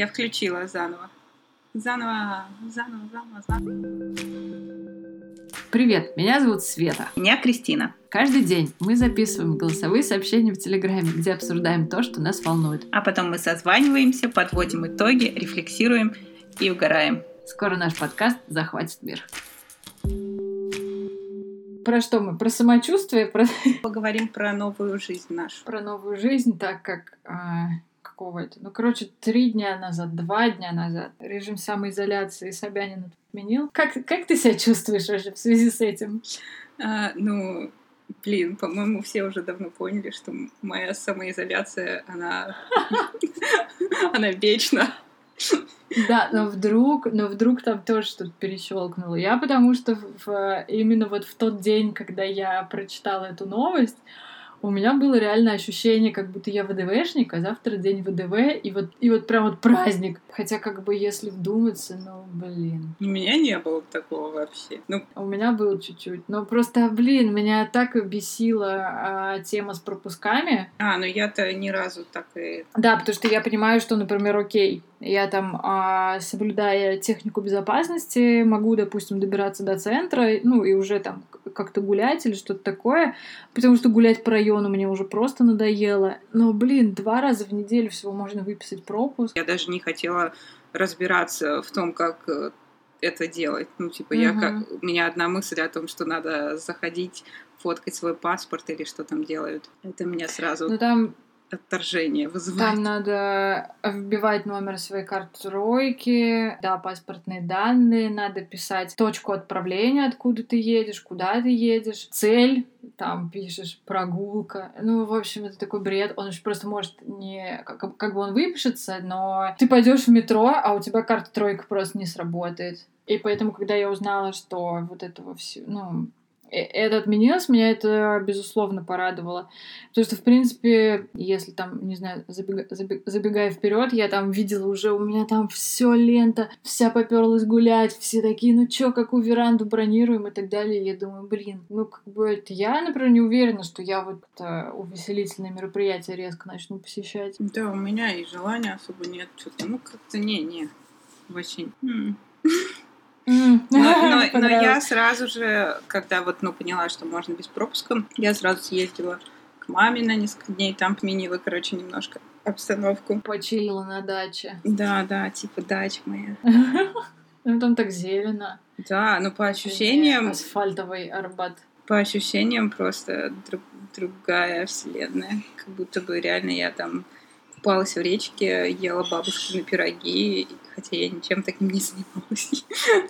Я включила заново. Заново, заново, заново, заново. Привет, меня зовут Света. Меня Кристина. Каждый день мы записываем голосовые сообщения в Телеграме, где обсуждаем то, что нас волнует. А потом мы созваниваемся, подводим итоги, рефлексируем и угораем. Скоро наш подкаст захватит мир. Про что мы? Про самочувствие? Про... Поговорим про новую жизнь нашу. Про новую жизнь, так как... А, какого это? Ну, короче, три дня назад, два дня назад режим самоизоляции Собянин отменил. Как, как ты себя чувствуешь вообще в связи с этим? А, ну, блин, по-моему, все уже давно поняли, что моя самоизоляция, она... она вечна. Да, но вдруг, но вдруг там тоже что-то перещелкнуло. Я потому что в, именно вот в тот день, когда я прочитала эту новость, у меня было реально ощущение, как будто я ВДВшник, а завтра день ВДВ, и вот, и вот прям вот праздник. Хотя, как бы, если вдуматься, ну, блин. У меня не было такого вообще. Ну... У меня было чуть-чуть. Но просто, блин, меня так бесила а, тема с пропусками. А, ну я-то ни разу так и... Да, потому что я понимаю, что, например, окей, я там, а, соблюдая технику безопасности, могу, допустим, добираться до центра, ну, и уже там как-то гулять или что-то такое, потому что гулять по району мне уже просто надоело. Но, блин, два раза в неделю всего можно выписать пропуск. Я даже не хотела разбираться в том, как э, это делать. Ну, типа, mm-hmm. я как... У меня одна мысль о том, что надо заходить, фоткать свой паспорт или что там делают. Это меня сразу... Ну, там отторжение вызывает. Там надо вбивать номер своей карты тройки, да, паспортные данные, надо писать точку отправления, откуда ты едешь, куда ты едешь, цель, там пишешь прогулка. Ну, в общем, это такой бред. Он же просто может не... Как, как бы он выпишется, но ты пойдешь в метро, а у тебя карта тройка просто не сработает. И поэтому, когда я узнала, что вот этого все, ну, это отменилось, меня это, безусловно, порадовало. Потому что, в принципе, если там, не знаю, забега, забег, забегая вперед, я там видела уже, у меня там все лента, вся поперлась гулять, все такие, ну чё, какую веранду бронируем и так далее. Я думаю, блин, ну как бы это я, например, не уверена, что я вот это увеселительные мероприятия резко начну посещать. Да, у меня и желания особо нет. Что-то, ну как-то не-не, вообще. Но, но, но я сразу же, когда вот, ну, поняла, что можно без пропуска, я сразу съездила к маме на несколько дней, там сменила, короче, немножко обстановку. Почилила на даче. Да, да, типа дача моя. Ну, там так зелено. Да, ну, по ощущениям... Асфальтовый Арбат. По ощущениям просто друг, другая вселенная. Как будто бы реально я там купалась в речке, ела бабушкины пироги, хотя я ничем таким не занималась.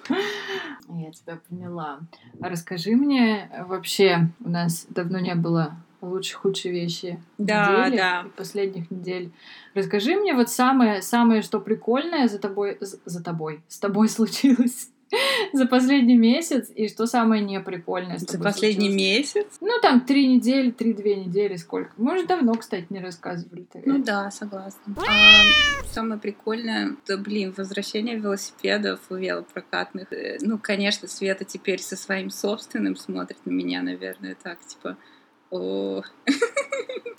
Я тебя поняла. Расскажи мне вообще, у нас давно не было лучшие худшие вещи да, недели, да. последних недель. Расскажи мне вот самое, самое, что прикольное за тобой, за тобой, с тобой случилось. за последний месяц и что самое неприкольное За последний случилось? месяц? Ну, там три недели, три-две недели, сколько. Мы уже давно, кстати, не рассказывали. Ну да, согласна. А, самое прикольное, да, блин, возвращение велосипедов велопрокатных. Э, ну, конечно, Света теперь со своим собственным смотрит на меня, наверное, так, типа, о.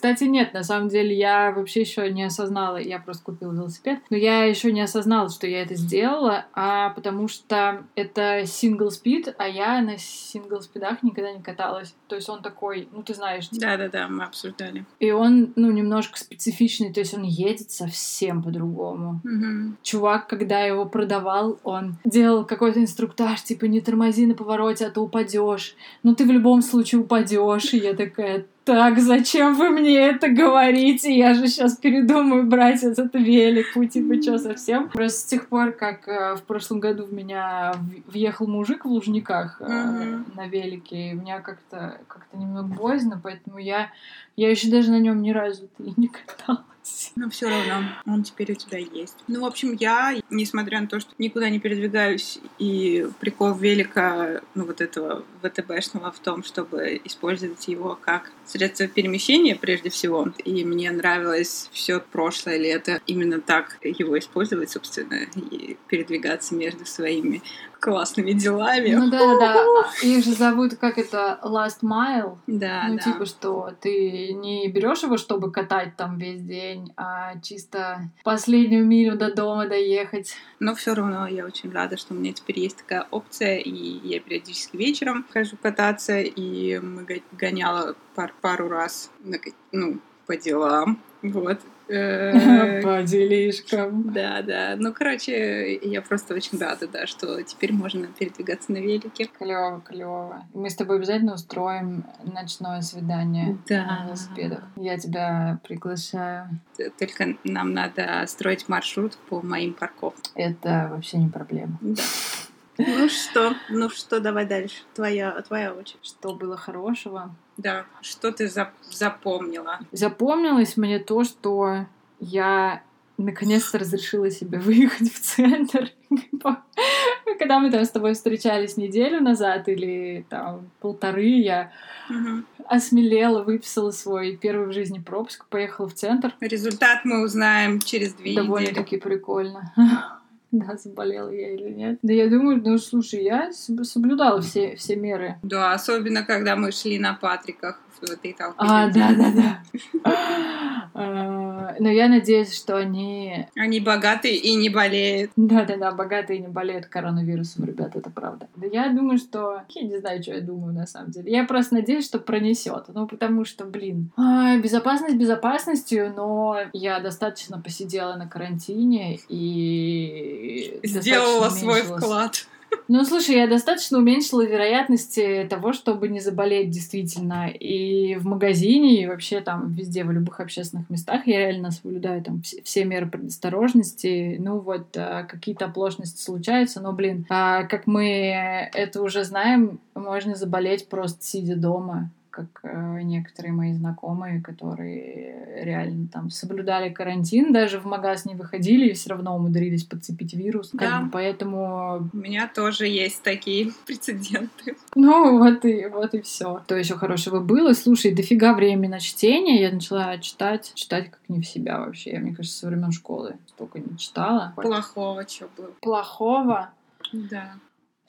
Кстати, нет, на самом деле я вообще еще не осознала, я просто купила велосипед, но я еще не осознала, что я это сделала, а потому что это сингл спид, а я на сингл спидах никогда не каталась. То есть он такой, ну ты знаешь. Типа. Да-да-да, мы обсуждали. И он, ну, немножко специфичный, то есть он едет совсем по-другому. Угу. Чувак, когда его продавал, он делал какой-то инструктаж, типа не тормози на повороте, а то упадешь. Ну ты в любом случае упадешь. И я такая, так, зачем вы мне это говорите? Я же сейчас передумаю брать этот велик. Вы типа что, совсем? Просто с тех пор, как э, в прошлом году в меня въехал мужик в Лужниках э, mm-hmm. на велике, и у меня как-то как немного боязно, поэтому я, я еще даже на нем ни разу не каталась. Но все равно он теперь у тебя есть. Ну, в общем, я, несмотря на то, что никуда не передвигаюсь, и прикол велика, ну, вот этого ВТБшного в том, чтобы использовать его как средство перемещения прежде всего. И мне нравилось все прошлое лето именно так его использовать, собственно, и передвигаться между своими классными делами. Ну да, да. Их же зовут как это last mile. Да, ну, да. типа, что ты не берешь его, чтобы катать там весь день, а чисто последнюю милю до дома доехать. Но все равно я очень рада, что у меня теперь есть такая опция, и я периодически вечером хожу кататься, и мы гоняла пар пару раз ну, по делам. Вот. Э, По делишкам. Да, да. Ну, короче, я просто очень рада, да, что теперь можно передвигаться на велике. Клево, клево. Мы с тобой обязательно устроим ночное свидание да. на велосипедах. Я тебя приглашаю. Только нам надо строить маршрут по моим парковкам. Это вообще не проблема. Да. Ну что, ну что, давай дальше. Твоя, твоя очередь. Что было хорошего? Да, что ты за запомнила? Запомнилось мне то, что я наконец-то разрешила себе выехать в центр. Когда мы там с тобой встречались неделю назад или там полторы, я угу. осмелела, выписала свой первый в жизни пропуск, поехала в центр. Результат мы узнаем через две Довольно недели. Довольно-таки прикольно. Да, заболела я или нет. Да я думаю, ну слушай, я соблюдала все, все меры. Да, особенно когда мы шли на Патриках этой толпе. А, да, да, да. А, но я надеюсь, что они... Они богатые и не болеют. Да-да-да, богатые и не болеют коронавирусом, ребят, это правда. Да я думаю, что... Я не знаю, что я думаю на самом деле. Я просто надеюсь, что пронесет. Ну, потому что, блин, безопасность безопасностью, но я достаточно посидела на карантине и... Сделала свой вклад. Ну, слушай, я достаточно уменьшила вероятности того, чтобы не заболеть действительно. И в магазине, и вообще там везде, в любых общественных местах я реально соблюдаю там все, меры предосторожности. Ну, вот а, какие-то оплошности случаются, но, блин, а, как мы это уже знаем, можно заболеть просто сидя дома как э, некоторые мои знакомые, которые реально там соблюдали карантин, даже в магаз не выходили и все равно умудрились подцепить вирус. Да. Как бы, поэтому... У меня тоже есть такие прецеденты. Ну, вот и, вот и все. То еще хорошего было. Слушай, дофига времени на чтение. Я начала читать, читать как не в себя вообще. Я, мне кажется, со времен школы столько не читала. Плохого что было? Плохого? Да.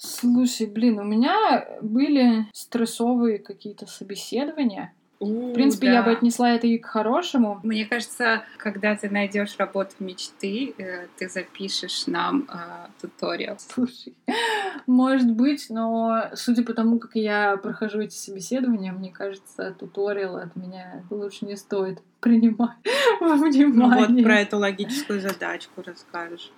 Слушай, блин, у меня были стрессовые какие-то собеседования. В принципе, да. я бы отнесла это и к хорошему. Мне кажется, когда ты найдешь работу мечты, э, ты запишешь нам э, туториал. Слушай, может быть, но судя по тому, как я прохожу эти собеседования, мне кажется, туториал от меня лучше не стоит принимать во внимание. Ну вот про эту логическую задачку расскажешь.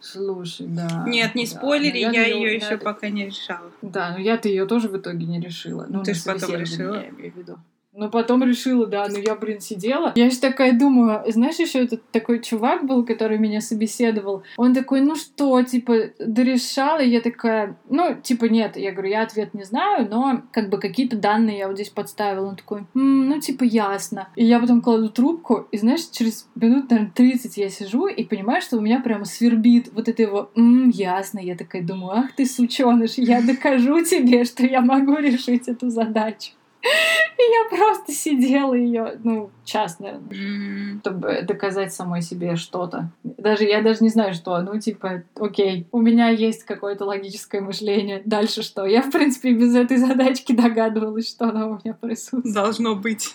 Слушай, да. Нет, не да. спойлери, я, я ее еще это... пока не решала. Да, но я-то ее тоже в итоге не решила. Ну, ты же потом решила. Я имею в виду. Ну, потом решила, да, но я, блин, сидела. Я же такая думаю, знаешь, еще этот такой чувак был, который меня собеседовал. Он такой, ну что, типа, дорешала? И я такая, ну, типа, нет. Я говорю, я ответ не знаю, но как бы какие-то данные я вот здесь подставила. Он такой, М, ну, типа, ясно. И я потом кладу трубку, и, знаешь, через минут, наверное, 30 я сижу и понимаю, что у меня прямо свербит вот это его, М, ясно. Я такая думаю, ах ты, сученыш, я докажу тебе, что я могу решить эту задачу. И я просто сидела ее, ну, час, наверное, mm-hmm. чтобы доказать самой себе что-то. Даже я даже не знаю, что. Ну, типа, окей, у меня есть какое-то логическое мышление. Дальше что? Я, в принципе, без этой задачки догадывалась, что она у меня присутствует. Должно быть.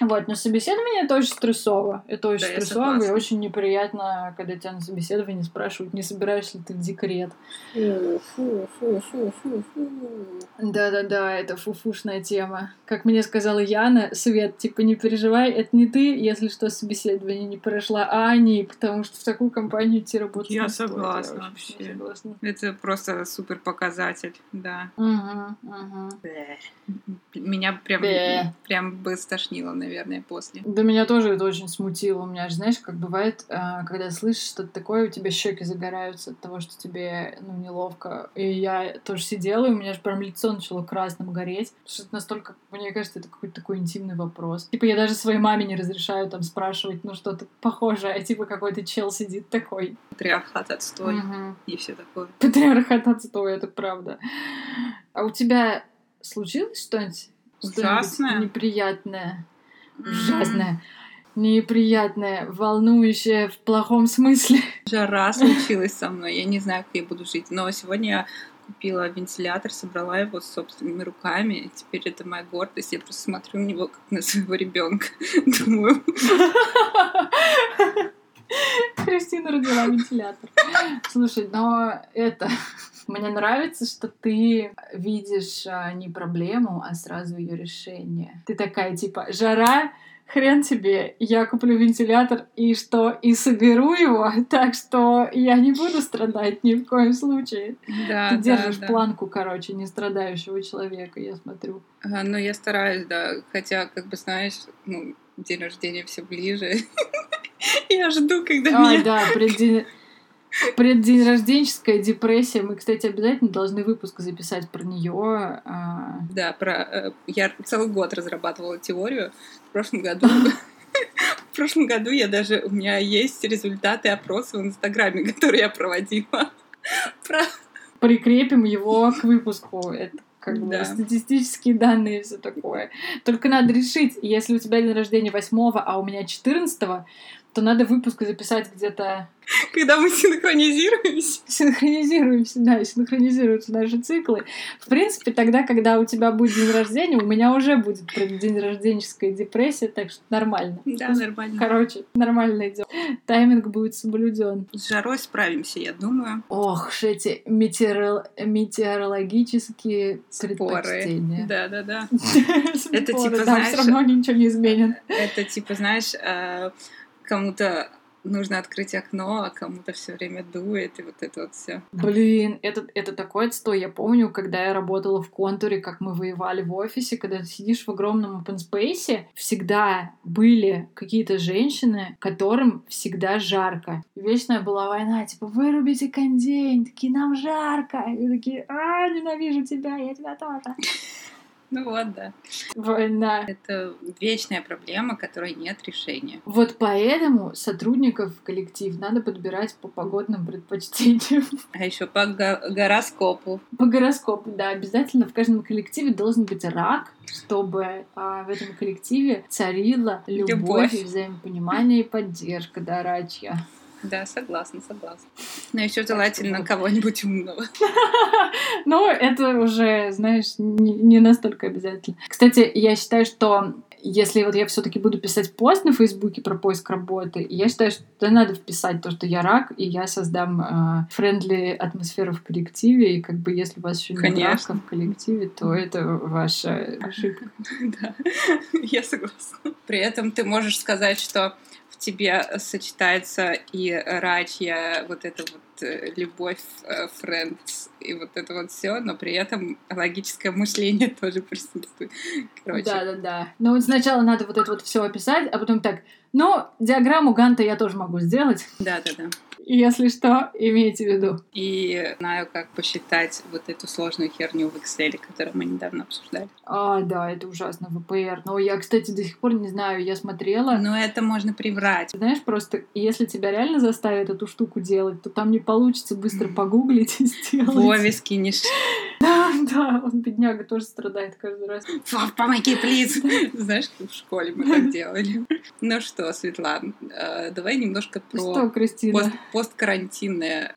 Вот, но собеседование это очень стрессово. Это очень да, стрессово и очень неприятно, когда тебя на собеседовании спрашивают, не собираешься ли ты в декрет. Да-да-да, это фуфушная тема. Как мне сказала Яна, Свет, типа, не переживай, это не ты, если что, собеседование не прошла, а они, потому что в такую компанию идти работать Я согласна стоит. Я вообще. Согласна. Это просто супер показатель, да. Угу, угу. Меня прям, Бе. прям бы стошнило, наверное, после. Да меня тоже это очень смутило. У меня же, знаешь, как бывает, а, когда слышишь что-то такое, у тебя щеки загораются от того, что тебе, ну, неловко. И я тоже сидела, и у меня же прям лицо начало красным гореть. Потому что это настолько, мне кажется, это какой-то такой интимный вопрос. Типа я даже своей маме не разрешаю там спрашивать, ну, что-то похожее. Типа какой-то чел сидит такой. Патриархат отстой. Угу. И все такое. Патриархат отстой, это правда. А у тебя случилось что-нибудь? Ужасное? Что неприятное? Ужасное. неприятное, волнующее в плохом смысле. Жара случилась со мной, я не знаю, как я буду жить. Но сегодня я купила вентилятор, собрала его собственными руками. И теперь это моя гордость. Я просто смотрю на него как на своего ребенка. Думаю. Кристина родила вентилятор. Слушай, но это... Мне нравится, что ты видишь а, не проблему, а сразу ее решение. Ты такая, типа, жара, хрен тебе, я куплю вентилятор и что, и соберу его, так что я не буду страдать ни в коем случае. Да, Ты да, держишь да. планку, короче, не страдающего человека, я смотрю. Ага, ну, я стараюсь, да, хотя, как бы, знаешь, ну, день рождения все ближе. Я жду, когда а, меня... да, преддень... Преддень рожденческая депрессия. Мы, кстати, обязательно должны выпуск записать про нее. А. Да, про. Э, я целый год разрабатывала теорию. В прошлом году. В прошлом году я даже у меня есть результаты опроса в Инстаграме, которые я проводила. Про... Прикрепим его к выпуску. Это как бы статистические данные и все такое. Только надо решить, если у тебя день рождения 8 а у меня 14 то надо выпуск записать где-то когда мы синхронизируемся. Синхронизируемся, да, синхронизируются наши циклы. В принципе, тогда, когда у тебя будет день рождения, у меня уже будет день рожденческая депрессия, так что нормально. Да, нормально. Короче, нормально идет. Тайминг будет соблюден. С жарой справимся, я думаю. Ох эти метеоро... метеорологические предпочтения. Да, да, да. Это типа, знаешь... все равно ничего не изменит. Это типа, знаешь, э, кому-то нужно открыть окно, а кому-то все время дует, и вот это вот все. Блин, это, это такой отстой. Я помню, когда я работала в контуре, как мы воевали в офисе, когда ты сидишь в огромном open space, всегда были какие-то женщины, которым всегда жарко. Вечная была война, типа, вырубите кондей, такие, нам жарко. И такие, а, ненавижу тебя, я тебя тоже. Ну вот, да. Война. Это вечная проблема, которой нет решения. Вот поэтому сотрудников в коллектив надо подбирать по погодным предпочтениям. А еще по го- гороскопу. По гороскопу, да. Обязательно в каждом коллективе должен быть рак, чтобы а, в этом коллективе царила любовь, любовь. и взаимопонимание и поддержка, да, рачья. Да, согласна, согласна. Но еще желательно кого-нибудь умного. Ну, это уже, знаешь, не настолько обязательно. Кстати, я считаю, что если вот я все-таки буду писать пост на Фейсбуке про поиск работы, я считаю, что надо вписать то, что я рак, и я создам френдли э, атмосферу в коллективе, и как бы если у вас еще нет рака в коллективе, то это ваша ошибка. Да, я согласна. При этом ты можешь сказать, что тебе сочетается и рачья, вот эта вот э, любовь, френдс э, и вот это вот все, но при этом логическое мышление тоже присутствует. Короче. Да, да, да. Ну вот сначала надо вот это вот все описать, а потом так, ну, диаграмму Ганта я тоже могу сделать. Да, да, да. Если что, имейте в виду. И знаю, как посчитать вот эту сложную херню в Excel, которую мы недавно обсуждали. А, да, это ужасно, ВПР. Но я, кстати, до сих пор не знаю, я смотрела. Но это можно приврать. Знаешь, просто если тебя реально заставят эту штуку делать, то там не получится быстро погуглить и сделать. Вове скинешь. Да, да, он, бедняга, тоже страдает каждый раз. Помоги, плиз! Знаешь, как в школе мы так делали. Ну что, Светлана, э, давай немножко про... Посткарантинное.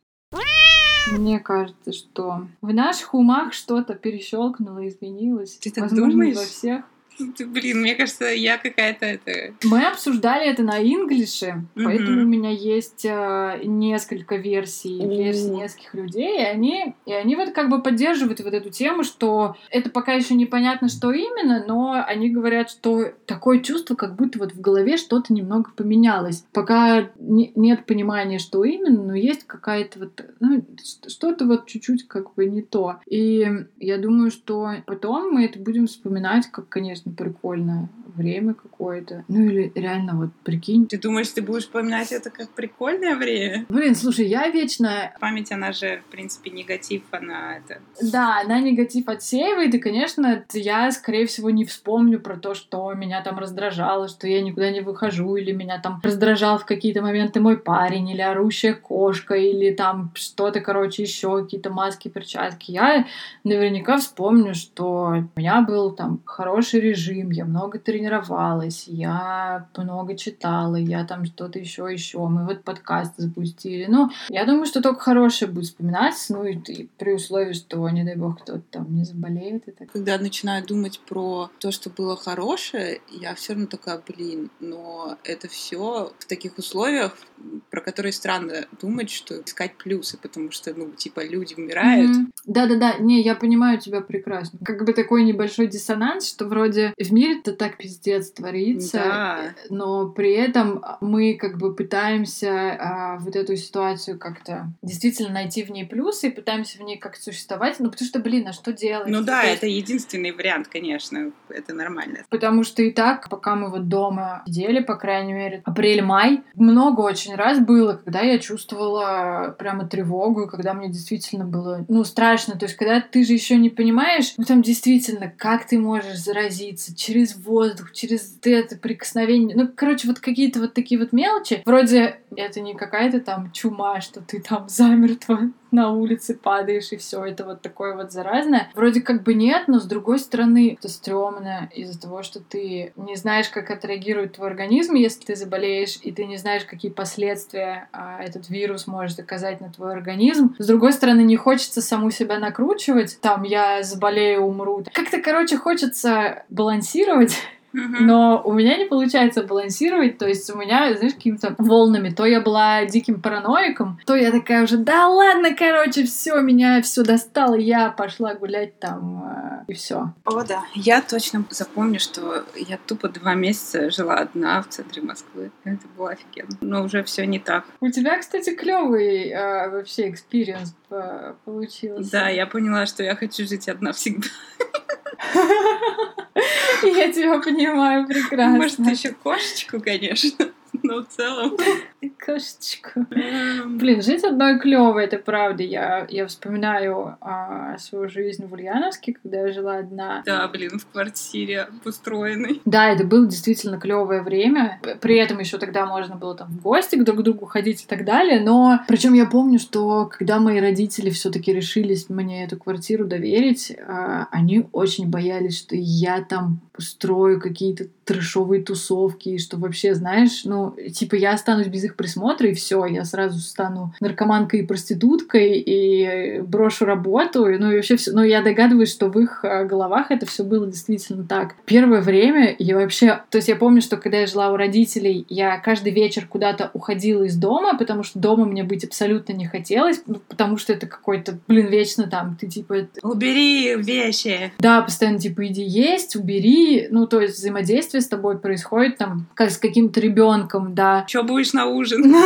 Мне кажется, что в наших умах что-то перещелкнуло, изменилось. Ты так Возможно, думаешь? во всех. Блин, мне кажется, я какая-то это... Мы обсуждали это на инглише, mm-hmm. поэтому у меня есть э, несколько версий, mm-hmm. версий нескольких людей, и они, и они вот как бы поддерживают вот эту тему, что это пока еще непонятно, что именно, но они говорят, что такое чувство, как будто вот в голове что-то немного поменялось. Пока не, нет понимания, что именно, но есть какая-то вот, ну, что-то вот чуть-чуть как бы не то. И я думаю, что потом мы это будем вспоминать, как, конечно, прикольное время какое-то. Ну или реально вот прикинь. Ты думаешь, ты будешь вспоминать это как прикольное время? Блин, слушай, я вечно... Память, она же, в принципе, негатив, она это... Да, она негатив отсеивает, и, конечно, я, скорее всего, не вспомню про то, что меня там раздражало, что я никуда не выхожу, или меня там раздражал в какие-то моменты мой парень, или орущая кошка, или там что-то, короче, еще какие-то маски, перчатки. Я наверняка вспомню, что у меня был там хороший режим, я много тренировался, тренировалась, я много читала, я там что-то еще, еще. Мы вот подкаст запустили. Ну, я думаю, что только хорошее будет вспоминаться, ну и, и при условии, что, не дай бог, кто-то там не заболеет. И так. Когда начинаю думать про то, что было хорошее, я все равно такая, блин, но это все в таких условиях, про которые странно думать, что искать плюсы, потому что, ну, типа, люди умирают. Да-да-да, не, я понимаю тебя прекрасно. Как бы такой небольшой диссонанс, что вроде в мире-то так пиздец творится, да. но при этом мы как бы пытаемся а, вот эту ситуацию как-то действительно найти в ней плюсы и пытаемся в ней как-то существовать, ну потому что, блин, а что делать? Ну да, это единственный вариант, конечно, это нормально. Потому что и так, пока мы вот дома сидели, по крайней мере, апрель-май, много очень раз было, когда я чувствовала прямо тревогу, когда мне действительно было, ну, страшно, то есть когда ты же еще не понимаешь, ну там действительно, как ты можешь заразиться через воздух, через это прикосновение, ну, короче, вот какие-то вот такие вот мелочи, вроде это не какая-то там чума, что ты там замертво на улице падаешь, и все это вот такое вот заразное. Вроде как бы нет, но с другой стороны, это стрёмно из-за того, что ты не знаешь, как отреагирует твой организм, если ты заболеешь, и ты не знаешь, какие последствия а, этот вирус может оказать на твой организм. С другой стороны, не хочется саму себя накручивать, там, я заболею, умру. Как-то, короче, хочется балансировать но у меня не получается балансировать, то есть у меня, знаешь, какими-то волнами. То я была диким параноиком, то я такая уже, да ладно, короче, все, меня все достало, я пошла гулять там э, и все. О, да. Я точно запомню, что я тупо два месяца жила одна в центре Москвы. Это было офигенно. Но уже все не так. У тебя, кстати, клевый э, вообще experience получился. Да, я поняла, что я хочу жить одна всегда. Я тебя понимаю прекрасно. Может, еще кошечку, конечно но в целом... Кошечку. Эм. Блин, жить одной клево, это правда. Я, я вспоминаю а, свою жизнь в Ульяновске, когда я жила одна. Да, блин, в квартире устроенной. Да, это было действительно клевое время. При этом еще тогда можно было там в гости к друг другу ходить и так далее. Но причем я помню, что когда мои родители все-таки решились мне эту квартиру доверить, а, они очень боялись, что я там устрою какие-то трешовые тусовки, и что вообще, знаешь, ну, типа я останусь без их присмотра, и все, я сразу стану наркоманкой и проституткой, и брошу работу, и, ну и вообще все. Но я догадываюсь, что в их а, головах это все было действительно так. Первое время я вообще... То есть я помню, что когда я жила у родителей, я каждый вечер куда-то уходила из дома, потому что дома мне быть абсолютно не хотелось, ну, потому что это какой-то, блин, вечно там, ты типа... Убери вещи! Да, постоянно типа иди есть, убери, ну то есть взаимодействие с тобой происходит там как с каким-то ребенком, да. Что будешь на ужин?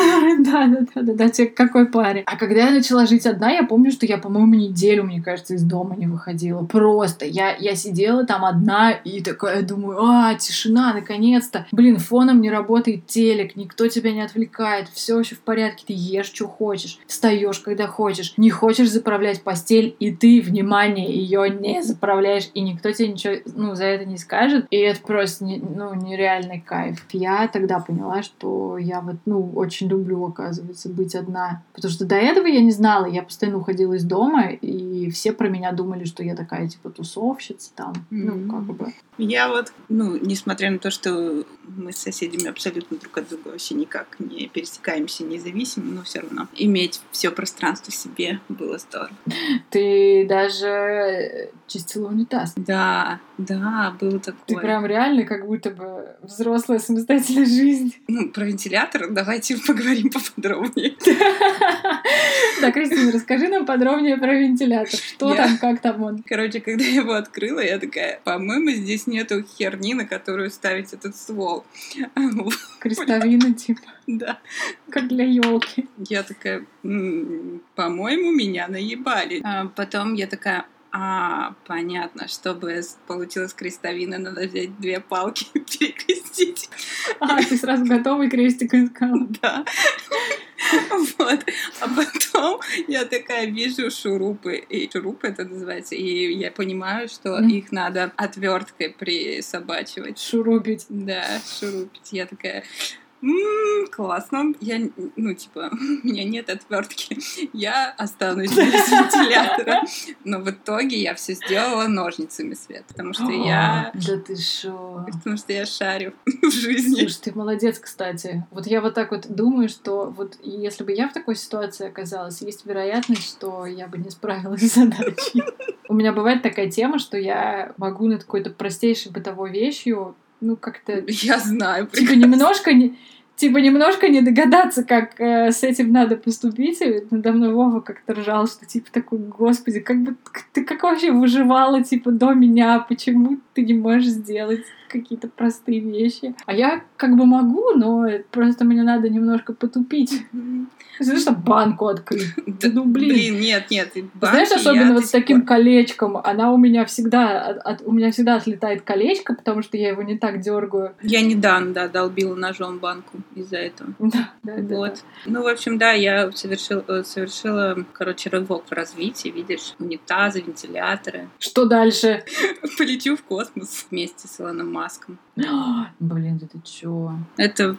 Да, да, да, да, да, тебе какой паре. А когда я начала жить одна, я помню, что я, по-моему, неделю, мне кажется, из дома не выходила. Просто я, я сидела там одна и такая думаю, а, тишина, наконец-то. Блин, фоном не работает телек, никто тебя не отвлекает, все еще в порядке, ты ешь, что хочешь, встаешь, когда хочешь, не хочешь заправлять постель, и ты, внимание, ее не заправляешь, и никто тебе ничего, ну, за это не скажет. И это просто, ну, нереальный кайф. Я тогда поняла, что я вот, ну, очень люблю, оказывается, быть одна. Потому что до этого я не знала, я постоянно уходила из дома, и все про меня думали, что я такая, типа, тусовщица там, mm-hmm. ну, как бы. Я вот, ну, несмотря на то, что мы с соседями абсолютно друг от друга вообще никак не пересекаемся, независимо, но все равно иметь все пространство себе было здорово. Ты даже чистила унитаз. Да, да, было такое. Ты прям реально как будто бы взрослая самостоятельная жизнь. Ну, про вентилятор давайте поговорим поподробнее. Да, Кристина, расскажи нам подробнее про вентилятор. Что там, как там он? Короче, когда я его открыла, я такая, по-моему, здесь нету херни, на которую ставить этот ствол. Крестовина, типа. Да. Как для елки. Я такая, по-моему, меня наебали. А потом я такая, а, понятно. Чтобы получилась крестовина, надо взять две палки и перекрестить. А, ты сразу готовый крестик искала? Да. Вот. А потом я такая вижу шурупы. И шурупы это называется. И я понимаю, что mm. их надо отверткой присобачивать. Шурупить. Да, шурупить. Я такая м-м, классно, я, ну, типа, у меня нет отвертки, я останусь без вентилятора. Но в итоге я все сделала ножницами, Свет, потому что я... Да ты шо? Потому что я шарю в жизни. Слушай, ты молодец, кстати. Вот я вот так вот думаю, что вот если бы я в такой ситуации оказалась, есть вероятность, что я бы не справилась с задачей. У меня бывает такая тема, что я могу над какой-то простейшей бытовой вещью ну, как-то... Я знаю. Типа немножко не типа немножко не догадаться, как э, с этим надо поступить. И надо мной Вова как-то ржал, что типа такой, господи, как бы ты как вообще выживала типа до меня, почему ты не можешь сделать какие-то простые вещи. А я как бы могу, но просто мне надо немножко потупить. Знаешь, что банку открыть? Да, ну, блин. Блин, нет, нет. Знаешь, особенно вот с таким колечком, она у меня всегда, у меня всегда отлетает колечко, потому что я его не так дергаю. Я недавно, да, долбила ножом банку из-за этого. Да, да, Вот. Ну, в общем, да, я совершила, э, совершила, короче, рывок в развитии, видишь, унитазы, вентиляторы. Что дальше? Полечу в космос вместе с Илоном Маском. Блин, да ты чё? Это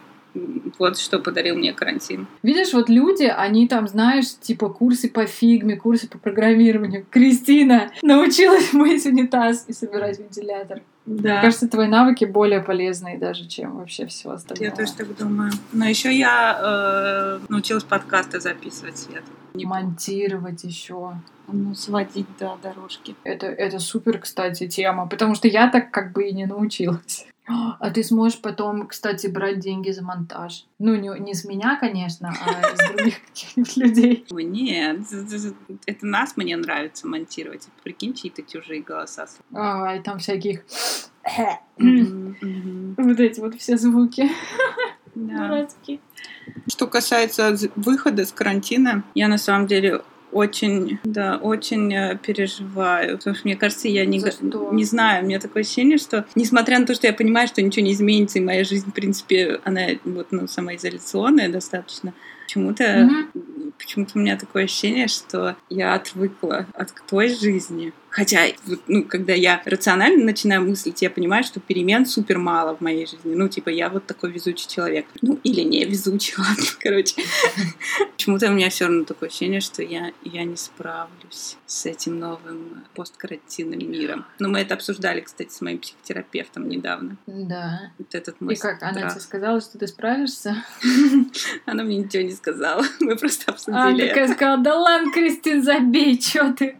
вот что подарил мне карантин. Видишь, вот люди, они там, знаешь, типа курсы по фигме, курсы по программированию. Кристина научилась мыть унитаз и собирать вентилятор. Да. Мне кажется, твои навыки более полезные даже, чем вообще все остальное. Я тоже так думаю. Но еще я э, научилась подкасты записывать, Свет. Не Монтировать еще. Ну, сводить, да, дорожки. Это, это супер, кстати, тема, потому что я так как бы и не научилась. А ты сможешь потом, кстати, брать деньги за монтаж. Ну, не, не с меня, конечно, а с других каких-нибудь людей. Нет, это нас мне нравится монтировать. Прикинь, чьи-то чужие голоса. А, и там всяких... Вот эти вот все звуки. Дурацкие. Что касается выхода с карантина, я на самом деле очень, да, очень э, переживаю. Потому что, мне кажется, я не, не знаю, у меня такое ощущение, что, несмотря на то, что я понимаю, что ничего не изменится, и моя жизнь, в принципе, она вот, ну, самоизоляционная достаточно, почему-то mm-hmm. почему-то у меня такое ощущение, что я отвыкла от той жизни, Хотя, ну, когда я рационально начинаю мыслить, я понимаю, что перемен супер мало в моей жизни. Ну, типа, я вот такой везучий человек. Ну, или не везучий, ладно, короче. Почему-то у меня все равно такое ощущение, что я, я не справлюсь с этим новым посткарантинным миром. Но мы это обсуждали, кстати, с моим психотерапевтом недавно. Да. Вот этот мой И как, страх. она тебе сказала, что ты справишься? Она мне ничего не сказала. Мы просто обсудили Она такая сказала, да ладно, Кристин, забей, что ты?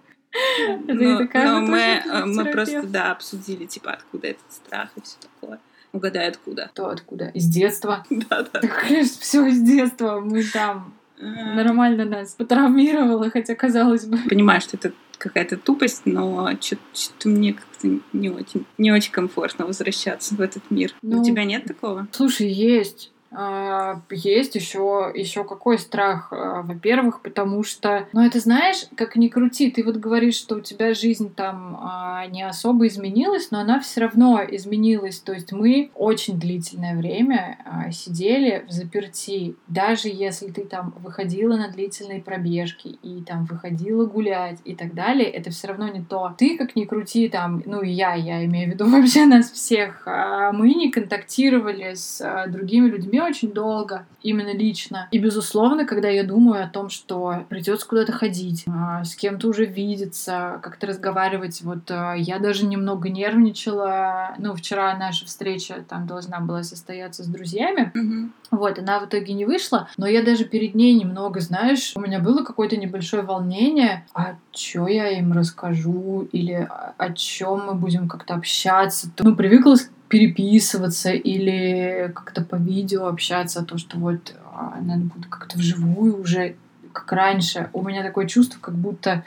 Но, но мы, э, мы просто, да, обсудили, типа, откуда этот страх и все такое. Угадай, откуда. То откуда? Из детства? Да, да. Так, конечно, все из детства. Мы там нормально нас потравмировало, хотя казалось бы. Понимаю, что это какая-то тупость, но что-то мне как-то не очень, не очень комфортно возвращаться в этот мир. Ну, У тебя нет такого? Слушай, есть. А, есть еще еще какой страх, а, во-первых, потому что, ну это знаешь, как ни крути, ты вот говоришь, что у тебя жизнь там а, не особо изменилась, но она все равно изменилась. То есть мы очень длительное время сидели в заперти, даже если ты там выходила на длительные пробежки и там выходила гулять и так далее, это все равно не то. Ты как ни крути там, ну и я, я имею в виду вообще нас всех, мы не контактировали с другими людьми очень долго, именно лично. И, безусловно, когда я думаю о том, что придется куда-то ходить, а, с кем-то уже видеться, как-то разговаривать, вот а, я даже немного нервничала. Ну, вчера наша встреча там должна была состояться с друзьями. Mm-hmm. Вот, она в итоге не вышла, но я даже перед ней немного, знаешь, у меня было какое-то небольшое волнение, а что я им расскажу, или о чем мы будем как-то общаться. Ну, привыкла переписываться или как-то по видео общаться, то, что вот а, надо будет как-то вживую уже, как раньше. У меня такое чувство, как будто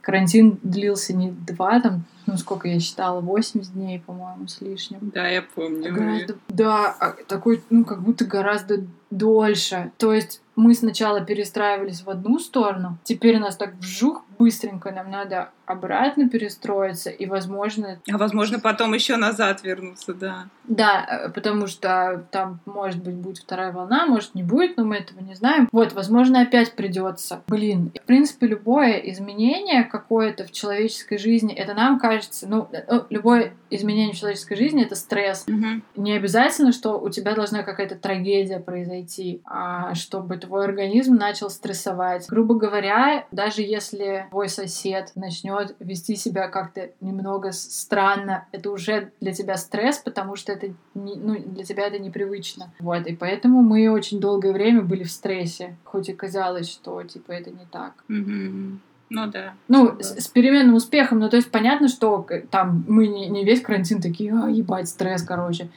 карантин длился не два, там, ну, сколько я считала, 80 дней, по-моему, с лишним. Да, я помню. Гораздо, да, а, такой, ну, как будто гораздо дольше. То есть мы сначала перестраивались в одну сторону, теперь нас так вжух быстренько нам надо обратно перестроиться, и, возможно... А возможно, потом еще назад вернуться, да. Да, э, потому что там, может быть, будет вторая волна, может, не будет, но мы этого не знаем. Вот, возможно, опять придется. Блин, в принципе, любое изменение какое-то в человеческой жизни, это нам кажется, ну, э, ну любое изменение в человеческой жизни — это стресс. Угу. Не обязательно, что у тебя должна какая-то трагедия произойти, а чтобы твой организм начал стрессовать. Грубо говоря, даже если твой сосед начнет вести себя как-то немного странно, это уже для тебя стресс, потому что это не, ну, для тебя это непривычно. Вот, и поэтому мы очень долгое время были в стрессе, хоть и казалось, что типа это не так. Угу. Ну да. Ну, да. С, с переменным успехом. Ну, то есть понятно, что там мы не, не весь карантин такие, а, ебать, стресс, короче,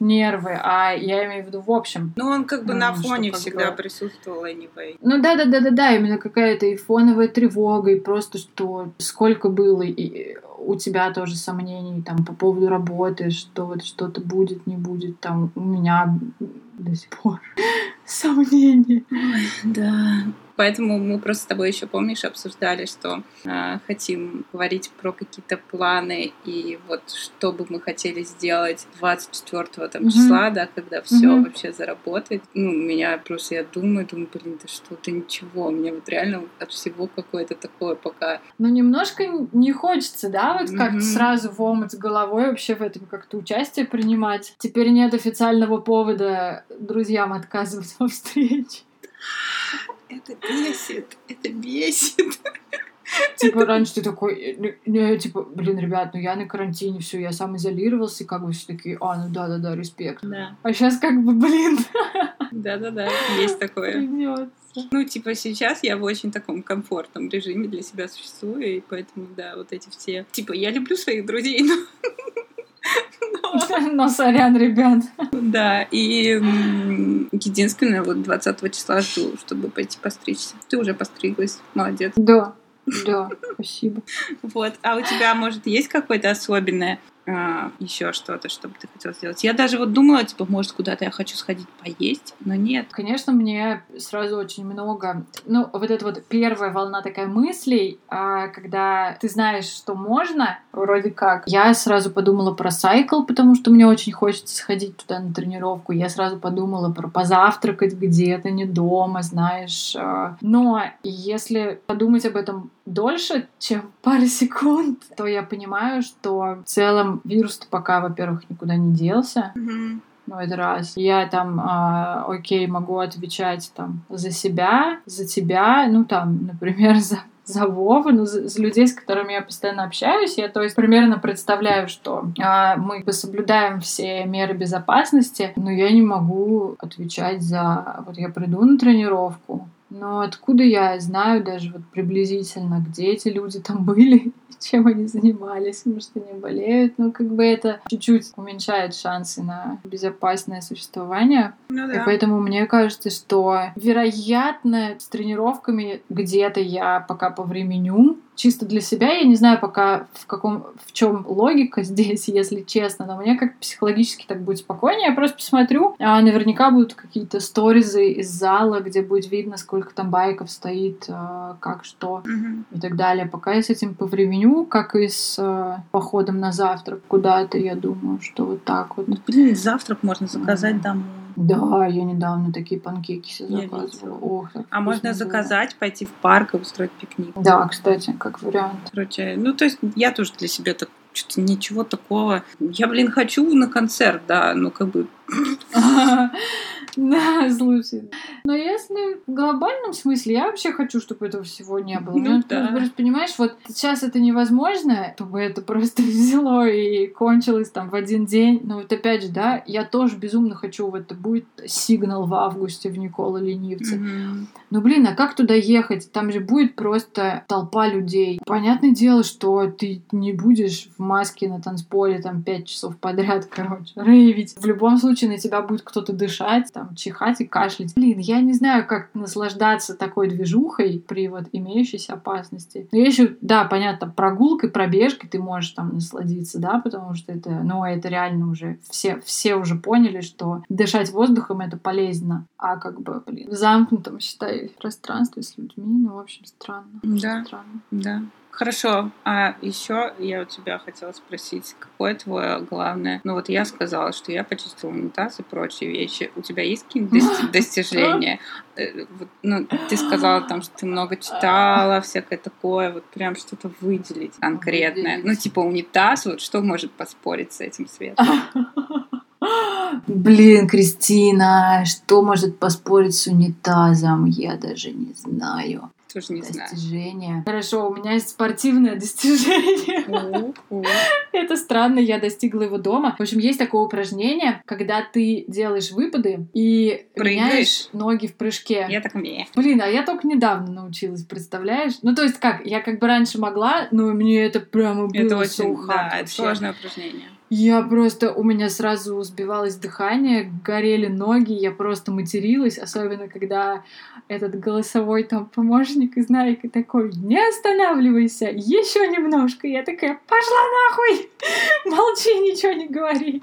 нервы. А я имею в виду в общем. Ну, он как бы на фоне что, всегда бы... присутствовал anyway. Ну да, да, да, да, да, именно какая-то и фоновая тревога, и просто что сколько было, и у тебя тоже сомнений там по поводу работы, что вот что-то будет, не будет, там у меня до сих пор сомнения. Ой, да. Поэтому мы просто с тобой еще, помнишь, обсуждали, что э, хотим говорить про какие-то планы и вот что бы мы хотели сделать 24 там, mm-hmm. числа, да, когда все mm-hmm. вообще заработает. Ну, меня просто, я думаю, думаю, блин, да что-то ничего. Мне вот реально от всего какое-то такое пока... Ну, немножко не хочется, да, вот как-то mm-hmm. сразу в омут с головой вообще в этом как-то участие принимать. Теперь нет официального повода друзьям отказывать во встрече. Это бесит, это бесит. Типа раньше ты такой, э, не, типа, блин, ребят, ну я на карантине, все, я сам изолировался, и как бы все такие, а, ну да-да-да, респект. Да. А сейчас как бы, блин. Да-да-да, есть такое. Придется. Ну, типа, сейчас я в очень таком комфортном режиме для себя существую, и поэтому, да, вот эти все... Типа, я люблю своих друзей, но Но сорян, ребят. Да, и единственное, вот 20 числа жду, чтобы пойти постричься. Ты уже постриглась, молодец. Да, да, спасибо. Вот, а у тебя, может, есть какое-то особенное а, еще что-то, что бы ты хотела сделать. Я даже вот думала, типа, может, куда-то я хочу сходить поесть, но нет. Конечно, мне сразу очень много... Ну, вот эта вот первая волна такая мыслей, а, когда ты знаешь, что можно, вроде как. Я сразу подумала про сайкл, потому что мне очень хочется сходить туда на тренировку. Я сразу подумала про позавтракать где-то, не дома, знаешь. А. Но если подумать об этом дольше, чем пару секунд, то я понимаю, что в целом вирус пока, во-первых, никуда не делся. Mm-hmm. Ну, это раз. Я там, э, окей, могу отвечать там за себя, за тебя, ну, там, например, за за Вову, ну, за, за людей, с которыми я постоянно общаюсь. Я, то есть, примерно представляю, что а, мы соблюдаем все меры безопасности, но я не могу отвечать за... Вот я приду на тренировку, но откуда я знаю даже вот приблизительно, где эти люди там были, чем они занимались, может, они болеют. Ну, как бы это чуть-чуть уменьшает шансы на безопасное существование. Ну, да. И поэтому мне кажется, что, вероятно, с тренировками где-то я пока повременю, чисто для себя. Я не знаю пока в каком, в чем логика здесь, если честно, но мне как психологически так будет спокойнее. Я просто посмотрю, а наверняка будут какие-то сторизы из зала, где будет видно, сколько там байков стоит, а, как что mm и так далее. Пока я с этим повременю, как и с а, походом на завтрак куда-то, я думаю, что вот так вот. Блин, завтрак можно заказать домой. Да, я недавно такие панкейки себе заказывала. Ох, а можно заказать, было. пойти в парк и устроить пикник. Да, кстати, как вариант. Короче, ну то есть я тоже для себя так что-то ничего такого. Я, блин, хочу на концерт, да, ну как бы Да, слушай. Но если в глобальном смысле, я вообще хочу, чтобы этого всего не было. Ну, да. Просто понимаешь, вот сейчас это невозможно, чтобы это просто взяло и кончилось там в один день. Но вот опять же, да, я тоже безумно хочу, вот это будет сигнал в августе в Никола Ленивце. Mm-hmm. Но, блин, а как туда ехать? Там же будет просто толпа людей. Понятное дело, что ты не будешь в маске на танцполе там пять часов подряд, короче, рейвить. В любом случае на тебя будет кто-то дышать, там, чихать и кашлять. Блин, я не знаю, как наслаждаться такой движухой при вот имеющейся опасности. Но еще, да, понятно, прогулкой, пробежкой ты можешь там насладиться, да, потому что это, ну, это реально уже все, все уже поняли, что дышать воздухом это полезно. А как бы, блин, в замкнутом, считай, пространстве с людьми, ну, в общем, странно. Да, странно. да. Хорошо. А еще я у тебя хотела спросить, какое твое главное... Ну вот я сказала, что я почистила унитаз и прочие вещи. У тебя есть какие-нибудь достижения? Э, ну, ты сказала там, что ты много читала, всякое такое, вот прям что-то выделить конкретное. Ну, типа унитаз, вот что может поспорить с этим светом? Блин, Кристина, что может поспорить с унитазом? Я даже не знаю. Тоже не достижение. знаю. Хорошо, у меня есть спортивное достижение. Это странно, я достигла его дома. В общем, есть такое упражнение, когда ты делаешь выпады и меняешь ноги в прыжке. Я так умею. Блин, а я только недавно научилась, представляешь? Ну, то есть как, я как бы раньше могла, но мне это прямо было Это очень, да, это сложное упражнение. Я просто, у меня сразу сбивалось дыхание, горели ноги, я просто материлась, особенно когда этот голосовой там помощник из Найка такой, не останавливайся, еще немножко. Я такая, пошла нахуй, молчи, ничего не говори.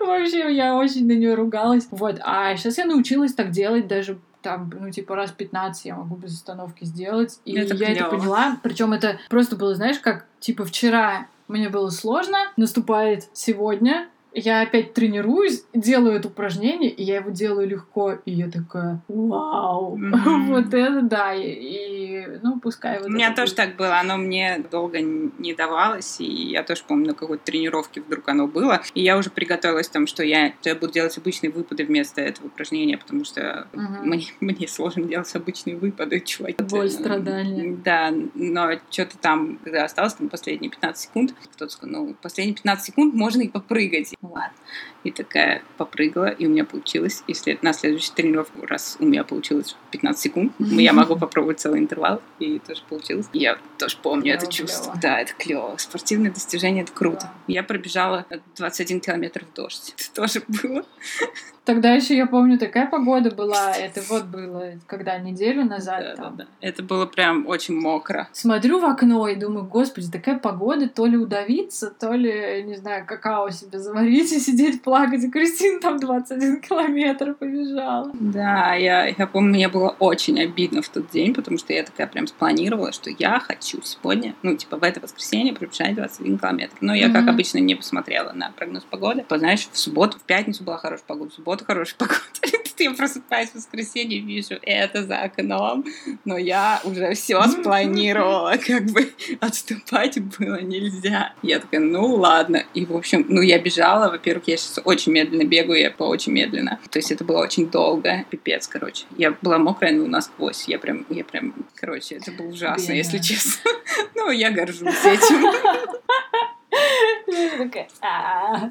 В общем, я очень на нее ругалась. Вот, а сейчас я научилась так делать даже там, ну, типа, раз 15 я могу без остановки сделать. И это я клево. это поняла. Причем это просто было, знаешь, как, типа, вчера мне было сложно, наступает сегодня, я опять тренируюсь, делаю это упражнение, и я его делаю легко, и я такая, вау, mm-hmm. вот это да, и, и ну пускай вот. У меня тоже будет. так было, оно мне долго не давалось, и я тоже помню на какой-то тренировке вдруг оно было, и я уже приготовилась там, что я, что я буду делать обычные выпады вместо этого упражнения, потому что mm-hmm. мне мне сложно делать обычные выпады, чувак. Боль, страдания. Да, но что-то там, когда осталось там последние 15 секунд, кто-то сказал, ну последние 15 секунд можно и попрыгать ладно. И такая попрыгала, и у меня получилось. И след... на следующую тренировку, раз у меня получилось 15 секунд, я могу попробовать целый интервал, и тоже получилось. Я тоже помню это чувство. Да, это клево. Спортивное достижение — это круто. Я пробежала 21 километр в дождь. Это тоже было. Тогда еще я помню, такая погода была. Это вот было, когда неделю назад. Да, там. да, да. Это было прям очень мокро. Смотрю в окно и думаю, господи, такая погода, то ли удавиться, то ли, не знаю, какао себе заварить и сидеть плакать. И Кристина там 21 километр побежала. Да, я, я помню, мне было очень обидно в тот день, потому что я такая прям спланировала, что я хочу сегодня, ну, типа, в это воскресенье пробежать 21 километр. Но я, mm-hmm. как обычно, не посмотрела на прогноз погоды. Знаешь, в субботу, в пятницу была хорошая погода, в субботу хорошая погода. Я просыпаюсь в воскресенье, вижу это за окном, но я уже все спланировала, как бы отступать было нельзя. Я такая, ну ладно. И, в общем, ну я бежала, во-первых, я сейчас очень медленно бегаю, я по очень медленно. То есть это было очень долго, пипец, короче. Я была мокрая, ну, насквозь. Я прям, я прям, короче, это было ужасно, Бедная. если честно. Ну, я горжусь этим. такая,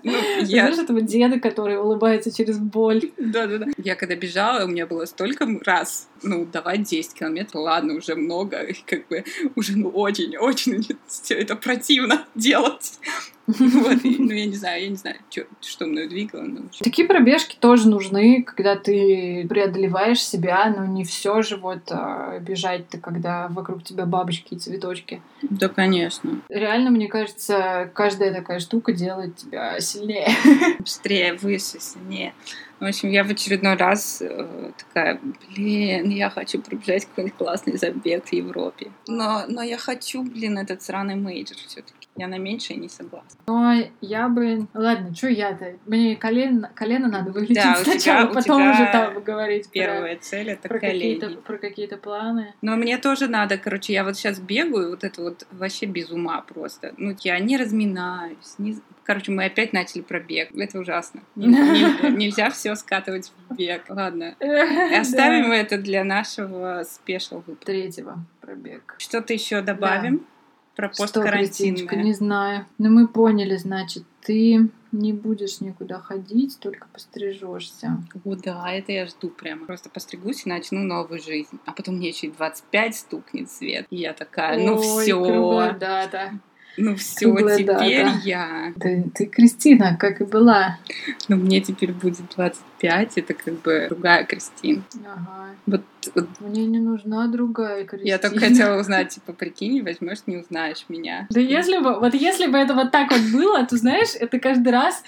ну, я... Знаешь этого деда, который улыбается через боль? Да-да-да. Я когда бежала, у меня было столько раз, ну, давать 10 километров, ладно, уже много, как бы уже, ну, очень-очень все это противно делать. Вот, ну, я не знаю, я не знаю, что, что мною двигало. Но... Такие пробежки тоже нужны, когда ты преодолеваешь себя, но не все же вот а, бежать-то, когда вокруг тебя бабочки и цветочки. Да, конечно. Реально, мне кажется, каждая такая штука делает тебя сильнее. Быстрее, выше, сильнее. В общем, я в очередной раз э, такая, блин, я хочу пробежать какой-нибудь классный забег в Европе. Но, но я хочу, блин, этот сраный major все-таки. Я на меньшее не согласна. Но я бы... Ладно, что я-то? Мне колено, колено надо вылечить да, сначала, тебя, потом уже там говорить Первая про, цель — это про какие-то, про какие-то планы. Но мне тоже надо, короче, я вот сейчас бегаю, вот это вот вообще без ума просто. Ну, я не разминаюсь, не... Короче, мы опять начали про бег. Это ужасно. Нельзя все скатывать в бег. Ладно. Оставим это для нашего спешл выпуска. Третьего пробег. Что-то еще добавим? Про посткарантинное. не знаю. Но мы поняли, значит, ты не будешь никуда ходить, только пострижешься. О, да, это я жду прямо. Просто постригусь и начну новую жизнь. А потом мне еще и 25 стукнет свет. И я такая, ну все. Да, да. Ну все, теперь дата. я. Ты, ты Кристина, как и была. Ну мне теперь будет 25 5 это как бы другая Кристин. Ага. Вот, вот. Мне не нужна другая Кристина. Я только хотела узнать, типа, прикинь, возьмешь, не узнаешь меня. Да если бы, вот если бы это вот так вот было, то знаешь, это каждый раз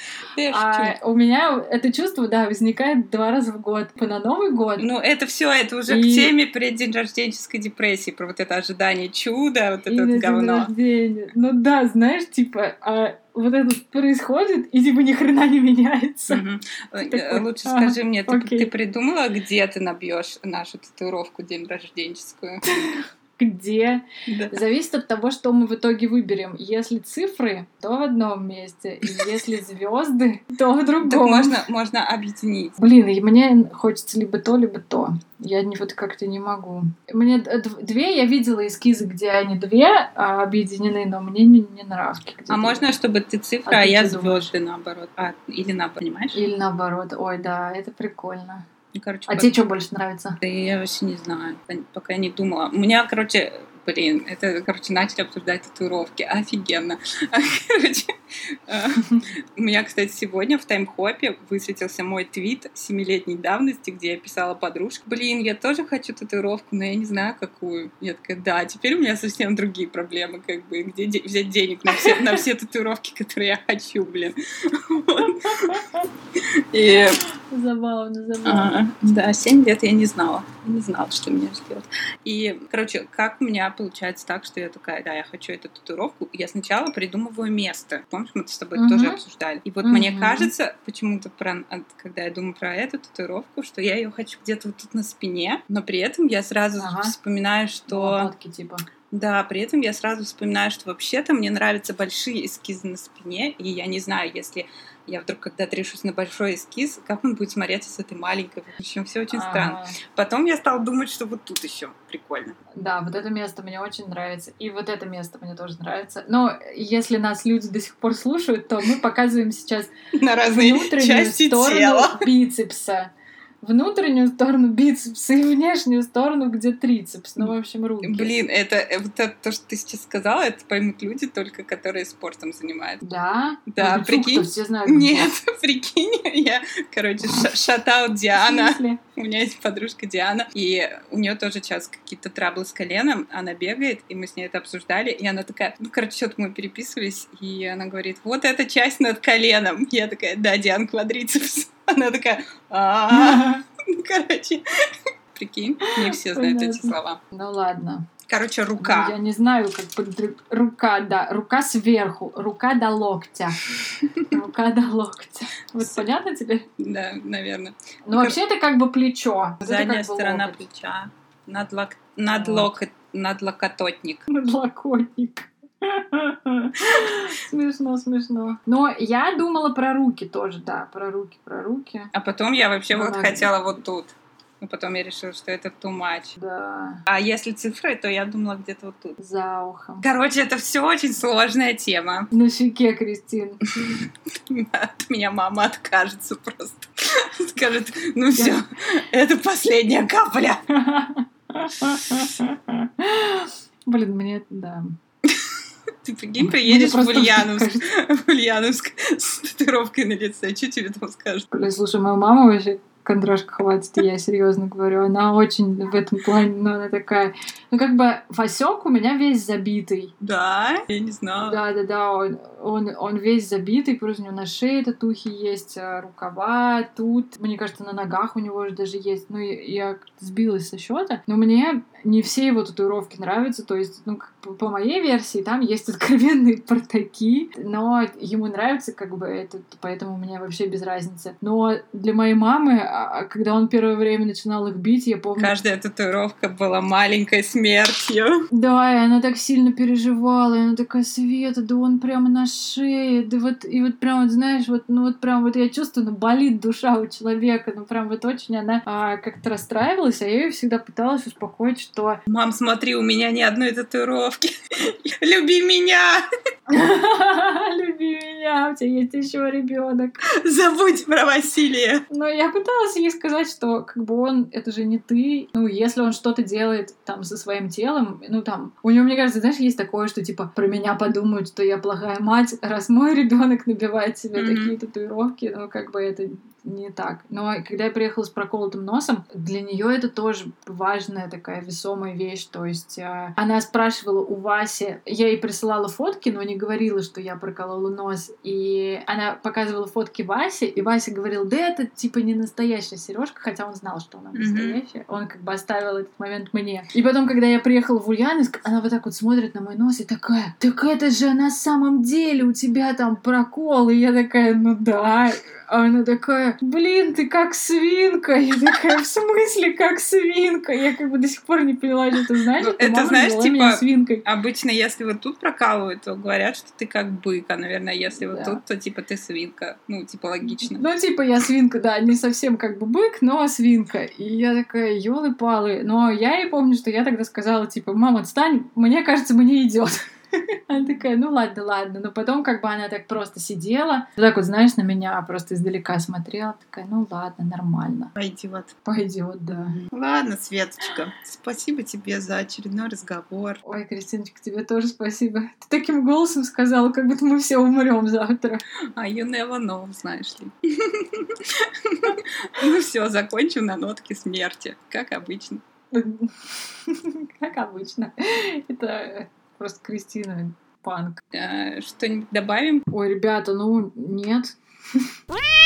а, у меня это чувство, да, возникает два раза в год. На Новый год. Ну, это все, это уже и... к теме преддень рожденческой депрессии, про вот это ожидание чуда, вот это вот говно. Ну да, знаешь, типа, а вот это происходит, и типа ни хрена не меняется. Угу. Лучше а, скажи мне, ты, ты придумала, где ты набьешь нашу татуировку день рожденческую? где. Да. Зависит от того, что мы в итоге выберем. Если цифры, то в одном месте. И если звезды, то в другом. Так можно, можно объединить. Блин, и мне хочется либо то, либо то. Я не, вот как-то не могу. Мне две, я видела эскизы, где они две а, объединены, но мне не, не нравится. А можно, чтобы ты цифра, а, а я звезды наоборот. А, или наоборот, понимаешь? Или наоборот. Ой, да, это прикольно. Короче, а по... тебе что больше нравится? Да я вообще не знаю, пока не думала. У меня, короче, блин, это, короче, начали обсуждать татуировки. Офигенно. Короче, э, у меня, кстати, сегодня в таймхопе высветился мой твит семилетней давности, где я писала подружке, блин, я тоже хочу татуировку, но я не знаю, какую. Я такая, да, теперь у меня совсем другие проблемы, как бы, где взять денег на все, на все татуировки, которые я хочу, блин. И... Забавно, забавно. да, 7 лет я не знала. Не знала, что меня ждет. И, короче, как у меня получается так, что я такая, да, я хочу эту татуировку. Я сначала придумываю место. Помнишь, мы с тобой uh-huh. тоже обсуждали. И вот uh-huh. мне кажется, почему-то, про, когда я думаю про эту татуировку, что я ее хочу где-то вот тут на спине, но при этом я сразу uh-huh. вспоминаю, что... Лопатки, типа. Да, при этом я сразу вспоминаю, что вообще-то мне нравятся большие эскизы на спине, и я не знаю, если я вдруг когда-то решусь на большой эскиз, как он будет смотреться с этой маленькой. В общем, все очень А-а-а. странно. Потом я стала думать, что вот тут еще прикольно. Да, вот это место мне очень нравится. И вот это место мне тоже нравится. Но если нас люди до сих пор слушают, то мы показываем сейчас на разные части тела. бицепса внутреннюю сторону бицепса и внешнюю сторону, где трицепс. Ну, в общем, руки. Блин, это, это то, что ты сейчас сказала, это поймут люди только, которые спортом занимаются. Да? Да, ну, прикинь. все знают, Нет, прикинь, я, короче, шатаут Диана. У меня есть подружка Диана, и у нее тоже сейчас какие-то траблы с коленом. Она бегает, и мы с ней это обсуждали, и она такая, ну, короче, что-то мы переписывались, и она говорит, вот эта часть над коленом. Я такая, да, Диан, квадрицепс. Она такая, короче, прикинь, не все знают эти слова. Ну ладно. Короче, рука. Я не знаю, как под... рука, да, рука сверху, рука до локтя, рука до локтя. Вот понятно тебе? Да, наверное. Ну вообще это как бы плечо. Задняя сторона плеча, надлок... надлок... надлокотник. Надлокотник. Смешно, смешно. Но я думала про руки тоже, да, про руки, про руки. А потом я вообще вот хотела вот тут. Но потом я решила, что это too much. Да. А если цифры, то я думала где-то вот тут. За ухом. Короче, это все очень сложная тема. На щеке, Кристин. От меня мама откажется просто. Скажет, ну все, это последняя капля. Блин, мне, да. Ты прикинь, приедешь в Ульяновск, в Ульяновск с татуировкой на лице, что тебе там скажут? Слушай, моя мама вообще кондрашка хватит, я серьезно говорю. Она очень в этом плане, ну, она такая... Ну, как бы Васек у меня весь забитый. Да? Я не знала. Да, да, да, он, он, он весь забитый, просто у него на шее татухи есть, а, рукава тут. Мне кажется, на ногах у него уже даже есть. Ну, я, сбилась со счета. Но мне не все его татуировки нравятся. То есть, ну, по моей версии, там есть откровенные портаки, но ему нравится как бы это, поэтому у меня вообще без разницы. Но для моей мамы, а, а когда он первое время начинал их бить, я помню... Каждая татуировка была маленькой смертью. Да, и она так сильно переживала, и она такая, Света, да он прямо на шее, да вот, и вот прям, вот, знаешь, вот, ну вот прям вот я чувствую, ну болит душа у человека, ну прям вот очень она а, как-то расстраивалась, а я ее всегда пыталась успокоить, что... Мам, смотри, у меня ни одной татуировки. Люби меня! Люби меня, у тебя есть еще ребенок. Забудь про Василия. Но я пыталась ей сказать, что как бы он, это же не ты. Ну, если он что-то делает там со своим телом, ну там, у него, мне кажется, знаешь, есть такое, что типа про меня подумают, что я плохая мать, раз мой ребенок набивает себе mm-hmm. такие татуировки, ну как бы это не так. Но когда я приехала с проколотым носом, для нее это тоже важная такая весомая вещь. То есть э, она спрашивала у Васи, я ей присылала фотки, но не говорила, что я проколола нос. И она показывала фотки Васе, и Вася говорил, да это типа не настоящая сережка, хотя он знал, что она настоящая. Mm-hmm. Он как бы оставил этот момент мне. И потом, когда я приехала в Ульяновск, она вот так вот смотрит на мой нос и такая, так это же на самом деле у тебя там прокол. И я такая, ну да. А она такая, блин, ты как свинка. Я такая, в смысле как свинка? Я как бы до сих пор не поняла, что это значит. Ну, это знаешь, типа, свинкой. обычно, если вот тут прокалывают, то говорят, что ты как бык, а, наверное, если вот да. тут, то типа ты свинка. Ну, типа логично. Ну, типа я свинка, да, не совсем как бы бык, но свинка. И я такая, елы-палы. Но я и помню, что я тогда сказала, типа, мама, отстань, мне кажется, мне идет. Она такая, ну ладно, ладно. Но потом как бы она так просто сидела, так вот, знаешь, на меня просто издалека смотрела, такая, ну ладно, нормально. Пойдет. Пойдет, да. Ладно, Светочка, спасибо тебе за очередной разговор. Ой, Кристиночка, тебе тоже спасибо. Ты таким голосом сказала, как будто мы все умрем завтра. А you never know, знаешь ли. Ну все, закончим на нотке смерти, как обычно. Как обычно. Это Просто Кристина панк. Что-нибудь добавим? Ой, ребята, ну нет.